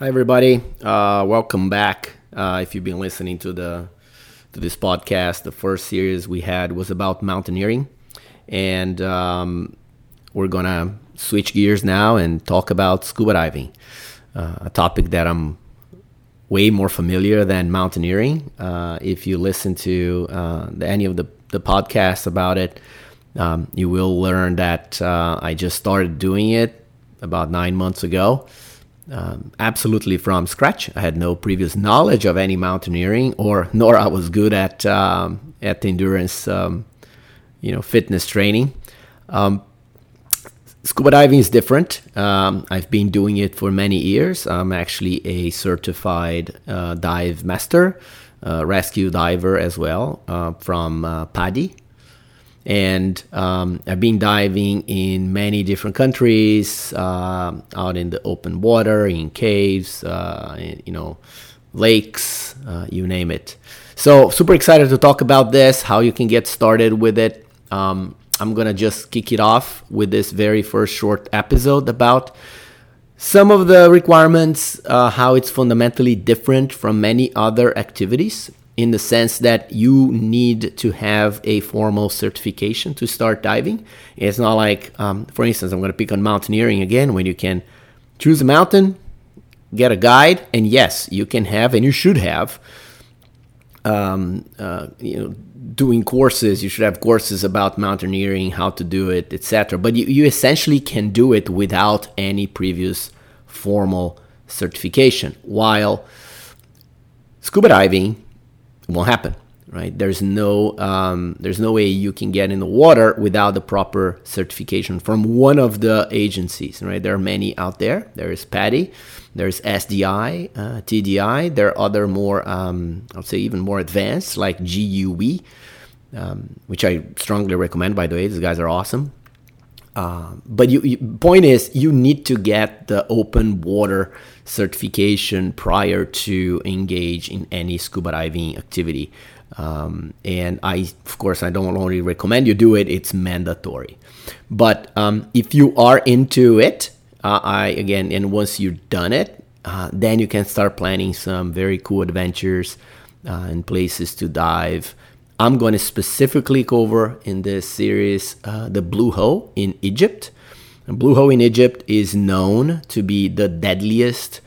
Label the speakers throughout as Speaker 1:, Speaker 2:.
Speaker 1: Hi, everybody. Uh, welcome back. Uh, if you've been listening to the to this podcast, the first series we had was about mountaineering, and um, we're gonna switch gears now and talk about scuba diving, uh, a topic that I'm way more familiar than mountaineering. Uh, if you listen to uh, any of the the podcasts about it, um, you will learn that uh, I just started doing it about nine months ago um, absolutely from scratch. I had no previous knowledge of any mountaineering, or nor I was good at um, at endurance, um, you know, fitness training. Um, scuba diving is different. Um, I've been doing it for many years. I'm actually a certified uh, dive master, uh, rescue diver as well uh, from uh, PADI, and um, I've been diving in many different countries, uh, out in the open water, in caves, uh, you know, lakes, uh, you name it. So super excited to talk about this, how you can get started with it. Um, I'm gonna just kick it off with this very first short episode about some of the requirements, uh, how it's fundamentally different from many other activities in the sense that you need to have a formal certification to start diving. It's not like, um, for instance, I'm going to pick on mountaineering again, when you can choose a mountain, get a guide, and yes, you can have and you should have, um, uh, you know, doing courses. You should have courses about mountaineering, how to do it, etc. But you, you essentially can do it without any previous formal certification. While scuba diving won't happen right? There's no um, there's no way you can get in the water without the proper certification from one of the agencies right? There are many out there. There is PADI there's SDI uh, TDI there are other more um, I'll say even more advanced like GUE um, which I strongly recommend by the way. These guys are awesome uh, but you, you, point is you need to get the open water certification prior to engage in any scuba diving activity. Um, and I, of course, I don't only recommend you do it; it's mandatory. But um, if you are into it, uh, I again, and once you've done it, uh, then you can start planning some very cool adventures uh, and places to dive. I'm going to specifically cover in this series uh, the Blue Hole in Egypt. And Blue Hole in Egypt is known to be the deadliest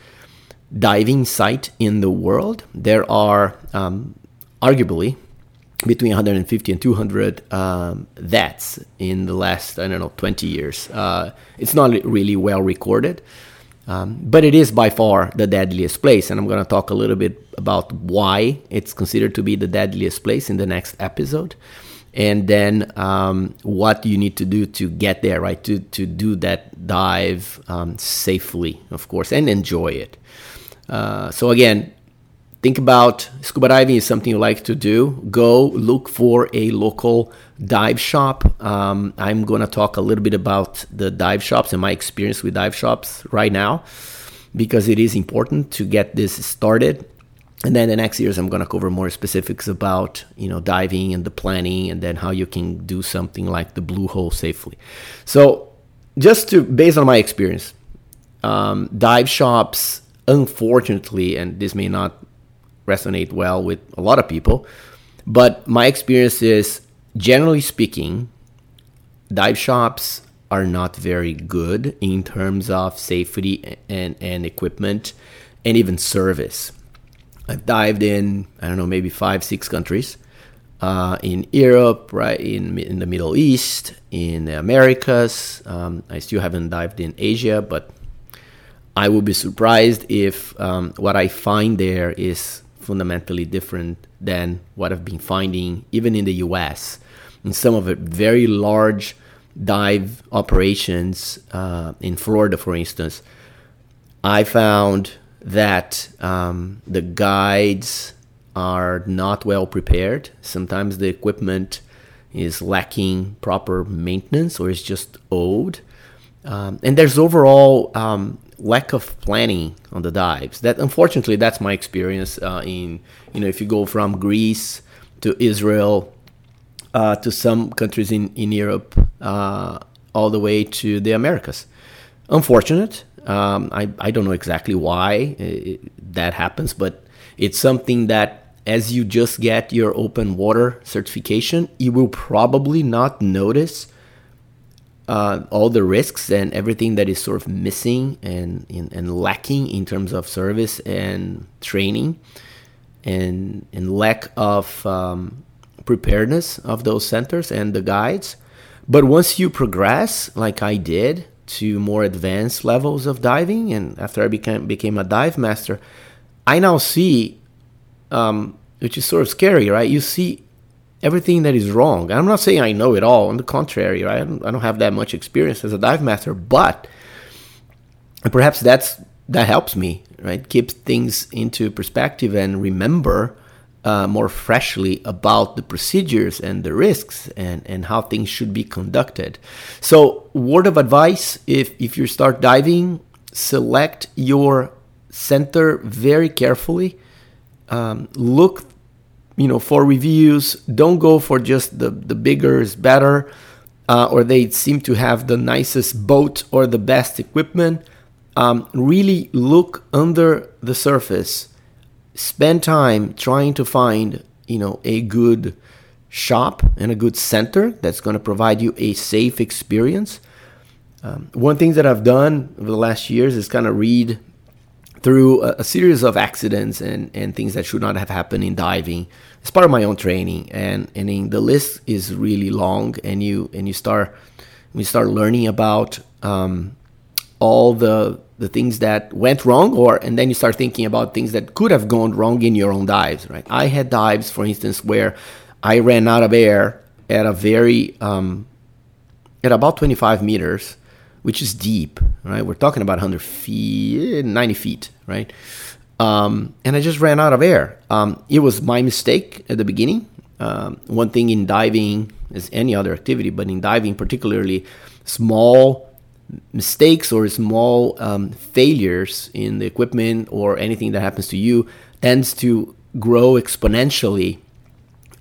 Speaker 1: diving site in the world. There are um, arguably between 150 and 200 um, deaths in the last, I don't know, 20 years. Uh, it's not really well recorded. Um, but it is by far the deadliest place, and I'm going to talk a little bit about why it's considered to be the deadliest place in the next episode, and then um, what you need to do to get there, right? To to do that dive um, safely, of course, and enjoy it. Uh, so again, think about scuba diving is something you like to do. Go look for a local dive shop. Um, I'm going to talk a little bit about the dive shops and my experience with dive shops right now because it is important to get this started. And then the next years, I'm going to cover more specifics about you know diving and the planning, and then how you can do something like the blue hole safely. So, just to based on my experience, um, dive shops, unfortunately, and this may not resonate well with a lot of people, but my experience is generally speaking, dive shops are not very good in terms of safety and, and equipment and even service. I've dived in, I don't know, maybe five, six countries. Uh, in Europe, right in in the Middle East, in the Americas. Um, I still haven't dived in Asia, but I would be surprised if um, what I find there is fundamentally different than what I've been finding even in the US in some of the very large dive operations uh, in Florida, for instance, I found that um, the guides are not well prepared. Sometimes the equipment is lacking proper maintenance or is just old. Um, and there's overall um, lack of planning on the dives. That unfortunately, that's my experience. Uh, in you know, if you go from Greece to Israel uh, to some countries in, in Europe, uh, all the way to the Americas. Unfortunate, Um, I, I don't know exactly why it, that happens, but it's something that as you just get your open water certification, you will probably not notice uh, all the risks and everything that is sort of missing and, and, lacking in terms of service and training and, and lack of um, preparedness of those centers and the guides. But once you progress, like I did, to more advanced levels of diving, and after I became became a dive master, I now see, um, which is sort of scary, right? You see everything that is wrong. I'm not saying I know it all. On the contrary, right? I don't, I don't have that much experience as a dive master, but perhaps that's that helps me, right? Keep things into perspective and remember uh, more freshly about the procedures and the risks and, and how things should be conducted. So, word of advice if, if you start diving, select your center very carefully. Um, look you know for reviews don't go for just the the bigger is better uh, or they seem to have the nicest boat or the best equipment. Um, really look under the surface. Spend time trying to find you know a good shop and a good center that's going to provide you a safe experience. Um, one thing that i've done over the last years is kind of read through a, a, series of accidents and, and things that should not have happened in diving it's part of my own training. And, and in, the list is really long and you and you start you start learning about um, all the the things that went wrong or and then you start thinking about things that could have gone wrong in your own dives right? I had dives for instance where i ran out of air at a very um, at about 25 meters which is deep right? We're talking about 100 feet 90 feet right? Um, and i just ran out of air. Um, it was my mistake at the beginning. Um, one thing in diving is any other activity but in diving particularly small mistakes or small um, failures in the equipment or anything that happens to you tends to grow exponentially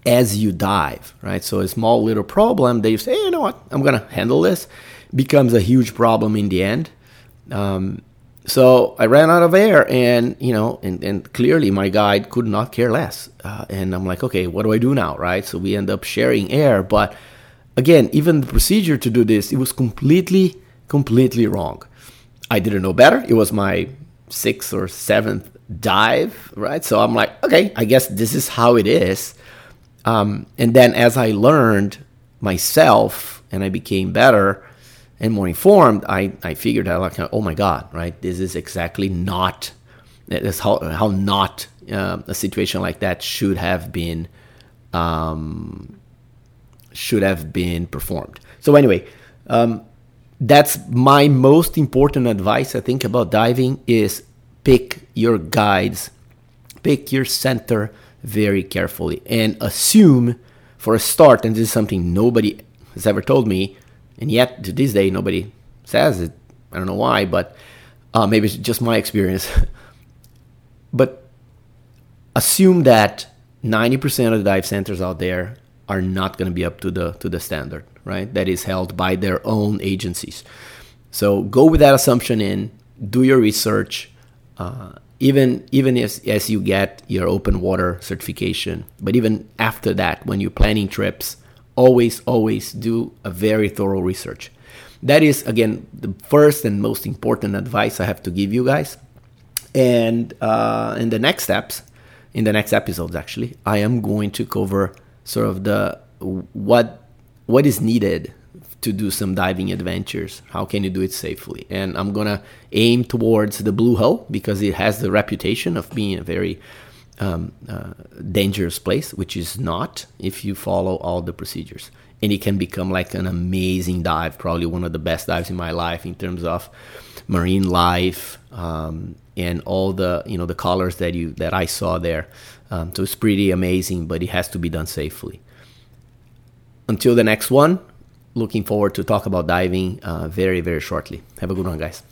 Speaker 1: as you dive, right? So a small little problem that you say, hey, you know what, I'm gonna handle this, becomes a huge problem in the end. Um, so I ran out of air, and you know, and, and clearly my guide could not care less. Uh, and I'm like, okay, what do I do now, right? So we end up sharing air, but again, even the procedure to do this, it was completely completely wrong. I didn't know better. It was my sixth or seventh dive, right? So I'm like, okay, I guess this is how it is. Um, and then as I learned myself and I became better and more informed, I, I figured out like, oh my God, right? This is exactly not, that's how, how not uh, a situation like that should have been, um, should have been performed. So anyway, um, that's my most important advice I think about diving is pick your guides, pick your center very carefully and assume for a start and this is something nobody has ever told me and yet to this day nobody says it. I don't know why, but uh, maybe it's just my experience. but assume that 90% of the dive centers out there are not going to be up to the to the standard right? That is held by their own agencies. So go with that assumption in, do your research, uh, even even if, as you get your open water certification. But even after that, when you're planning trips, always always do a very thorough research. That is again the first and most important advice I have to give you guys. And uh, in the next steps, in the next episodes, actually, I am going to cover sort of the what what is needed to do some diving adventures. How can you do it safely? And I'm gonna aim towards the blue hole because it has the reputation of being a very um, uh, dangerous place, which is not if you follow all the procedures. And it can become like an amazing dive, probably one of the best dives in my life in terms of marine life um, and all the you know the colors that you that I saw there. Um, so it's pretty amazing, but it has to be done safely. Until the next one, looking forward to talk about diving uh, very, very shortly. Have a good one, guys.